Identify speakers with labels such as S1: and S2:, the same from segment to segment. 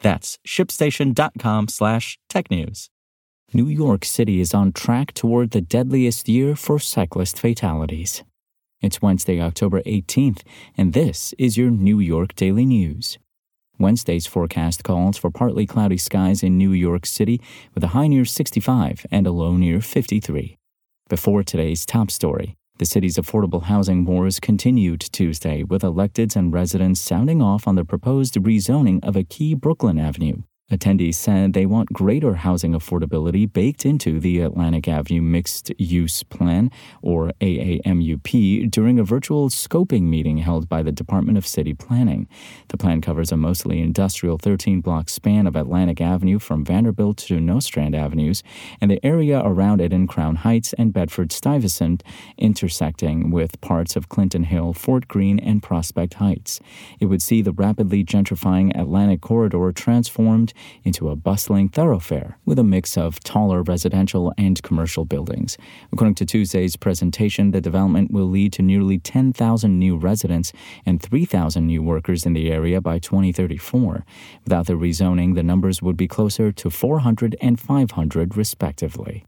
S1: That's shipstation.com slash technews. New York City is on track toward the deadliest year for cyclist fatalities. It's Wednesday, October 18th, and this is your New York Daily News. Wednesday's forecast calls for partly cloudy skies in New York City with a high near 65 and a low near 53. Before today's top story, the city's affordable housing wars continued Tuesday with electeds and residents sounding off on the proposed rezoning of a key Brooklyn Avenue. Attendees said they want greater housing affordability baked into the Atlantic Avenue Mixed Use Plan, or AAMUP, during a virtual scoping meeting held by the Department of City Planning. The plan covers a mostly industrial 13 block span of Atlantic Avenue from Vanderbilt to Nostrand Avenues, and the area around it in Crown Heights and Bedford Stuyvesant, intersecting with parts of Clinton Hill, Fort Greene, and Prospect Heights. It would see the rapidly gentrifying Atlantic Corridor transformed into a bustling thoroughfare with a mix of taller residential and commercial buildings. According to Tuesday's presentation, the development will lead to nearly 10,000 new residents and 3,000 new workers in the area by 2034. Without the rezoning, the numbers would be closer to 400 and 500 respectively.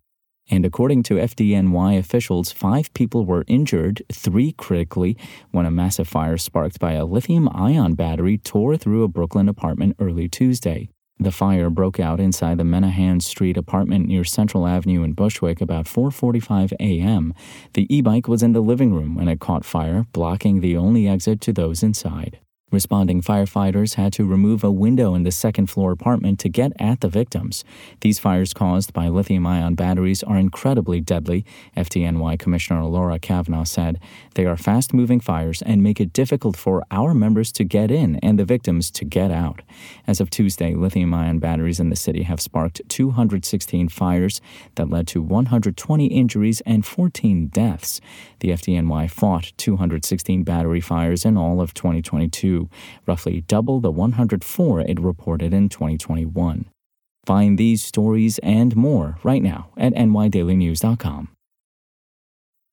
S1: And according to FDNY officials, five people were injured, three critically, when a massive fire sparked by a lithium ion battery tore through a Brooklyn apartment early Tuesday. The fire broke out inside the Menahan Street apartment near Central Avenue in Bushwick about 4:45 a.m. The e-bike was in the living room when it caught fire, blocking the only exit to those inside. Responding firefighters had to remove a window in the second floor apartment to get at the victims. These fires caused by lithium ion batteries are incredibly deadly, FDNY Commissioner Laura Kavanagh said. They are fast moving fires and make it difficult for our members to get in and the victims to get out. As of Tuesday, lithium ion batteries in the city have sparked 216 fires that led to 120 injuries and 14 deaths. The FDNY fought 216 battery fires in all of 2022 roughly double the 104 it reported in 2021. Find these stories and more right now at nydailynews.com.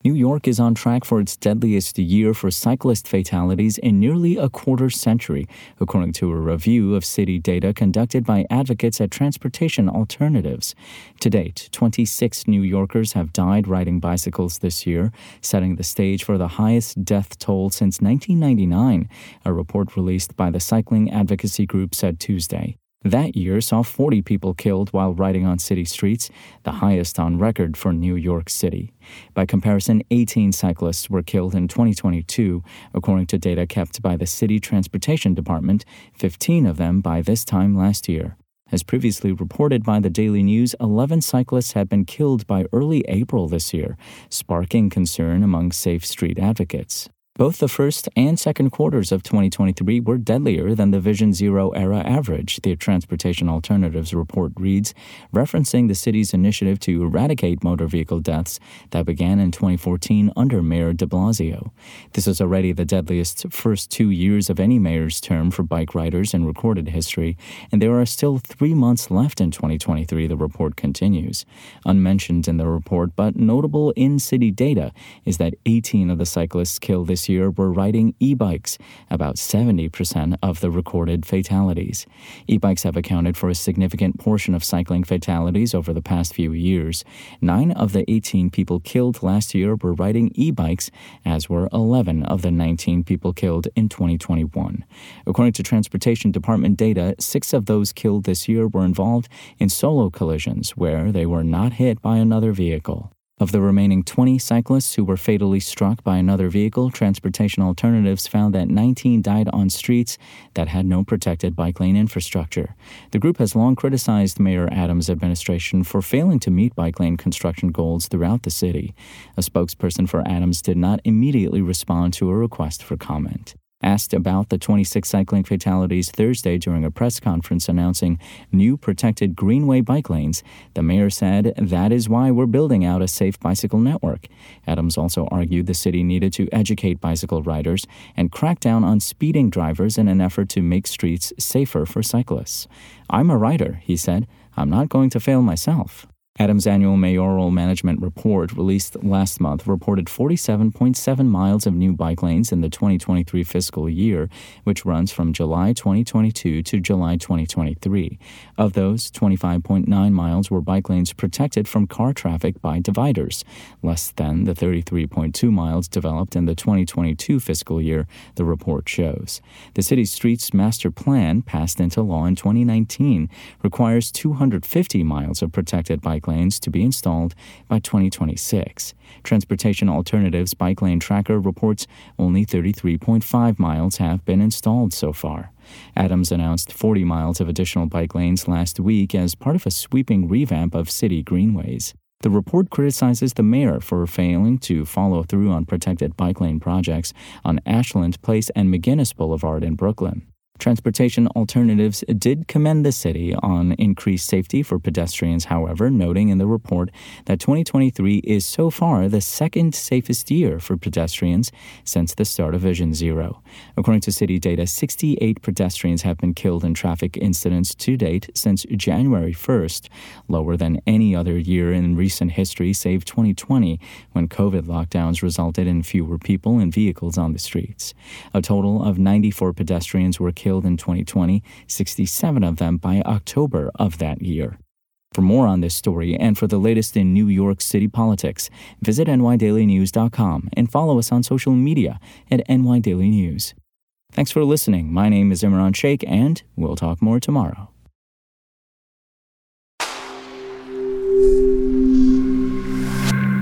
S1: New York is on track for its deadliest year for cyclist fatalities in nearly a quarter century, according to a review of city data conducted by advocates at Transportation Alternatives. To date, 26 New Yorkers have died riding bicycles this year, setting the stage for the highest death toll since 1999, a report released by the cycling advocacy group said Tuesday. That year saw 40 people killed while riding on city streets, the highest on record for New York City. By comparison, 18 cyclists were killed in 2022, according to data kept by the City Transportation Department, 15 of them by this time last year. As previously reported by the Daily News, 11 cyclists had been killed by early April this year, sparking concern among safe street advocates. Both the first and second quarters of 2023 were deadlier than the Vision Zero era average, the Transportation Alternatives report reads, referencing the city's initiative to eradicate motor vehicle deaths that began in 2014 under Mayor de Blasio. This is already the deadliest first two years of any mayor's term for bike riders in recorded history, and there are still three months left in 2023, the report continues. Unmentioned in the report, but notable in city data, is that 18 of the cyclists killed this year were riding e bikes, about 70% of the recorded fatalities. E bikes have accounted for a significant portion of cycling fatalities over the past few years. Nine of the 18 people killed last year were riding e bikes, as were 11 of the 19 people killed in 2021. According to Transportation Department data, six of those killed this year were involved in solo collisions where they were not hit by another vehicle. Of the remaining 20 cyclists who were fatally struck by another vehicle, Transportation Alternatives found that 19 died on streets that had no protected bike lane infrastructure. The group has long criticized Mayor Adams' administration for failing to meet bike lane construction goals throughout the city. A spokesperson for Adams did not immediately respond to a request for comment. Asked about the 26 cycling fatalities Thursday during a press conference announcing new protected greenway bike lanes, the mayor said that is why we're building out a safe bicycle network. Adams also argued the city needed to educate bicycle riders and crack down on speeding drivers in an effort to make streets safer for cyclists. I'm a rider, he said. I'm not going to fail myself. Adams' annual mayoral management report, released last month, reported 47.7 miles of new bike lanes in the 2023 fiscal year, which runs from July 2022 to July 2023. Of those, 25.9 miles were bike lanes protected from car traffic by dividers, less than the 33.2 miles developed in the 2022 fiscal year, the report shows. The city's streets master plan, passed into law in 2019, requires 250 miles of protected bike bike lanes to be installed by 2026. Transportation Alternatives Bike Lane Tracker reports only 33.5 miles have been installed so far. Adams announced 40 miles of additional bike lanes last week as part of a sweeping revamp of city greenways. The report criticizes the mayor for failing to follow through on protected bike lane projects on Ashland Place and McGuinness Boulevard in Brooklyn. Transportation Alternatives did commend the city on increased safety for pedestrians, however, noting in the report that 2023 is so far the second safest year for pedestrians since the start of Vision Zero. According to city data, 68 pedestrians have been killed in traffic incidents to date since January 1st, lower than any other year in recent history save 2020, when COVID lockdowns resulted in fewer people and vehicles on the streets. A total of 94 pedestrians were killed killed in 2020, 67 of them by October of that year. For more on this story and for the latest in New York City politics, visit nydailynews.com and follow us on social media at nydailynews. Thanks for listening. My name is Imran Sheikh, and we'll talk more tomorrow.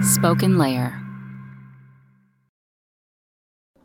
S2: SpokenLayer.